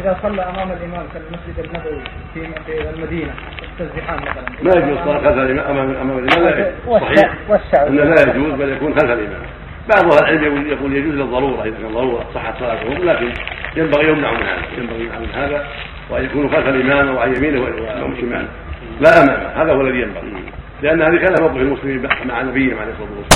إذا صلى أمام الإمام في المسجد النبوي في المدينة الزحام مثلا. ما يجوز الصلاة خلف الإمام أمام أمام الإمام لا صحيح. أنه لا يجوز بل يكون خلف الإمام. بعض أهل العلم يقول يجوز للضرورة إذا كان ضرورة صحت صلاتهم لكن ينبغي يمنع من هذا ينبغي يمنع من هذا وأن يكونوا خلف الإمام أو عن يمينه أو شماله لا أمامه هذا هو الذي ينبغي. لأن هذه كانت موقف المسلمين مع نبيهم عليه الصلاة والسلام.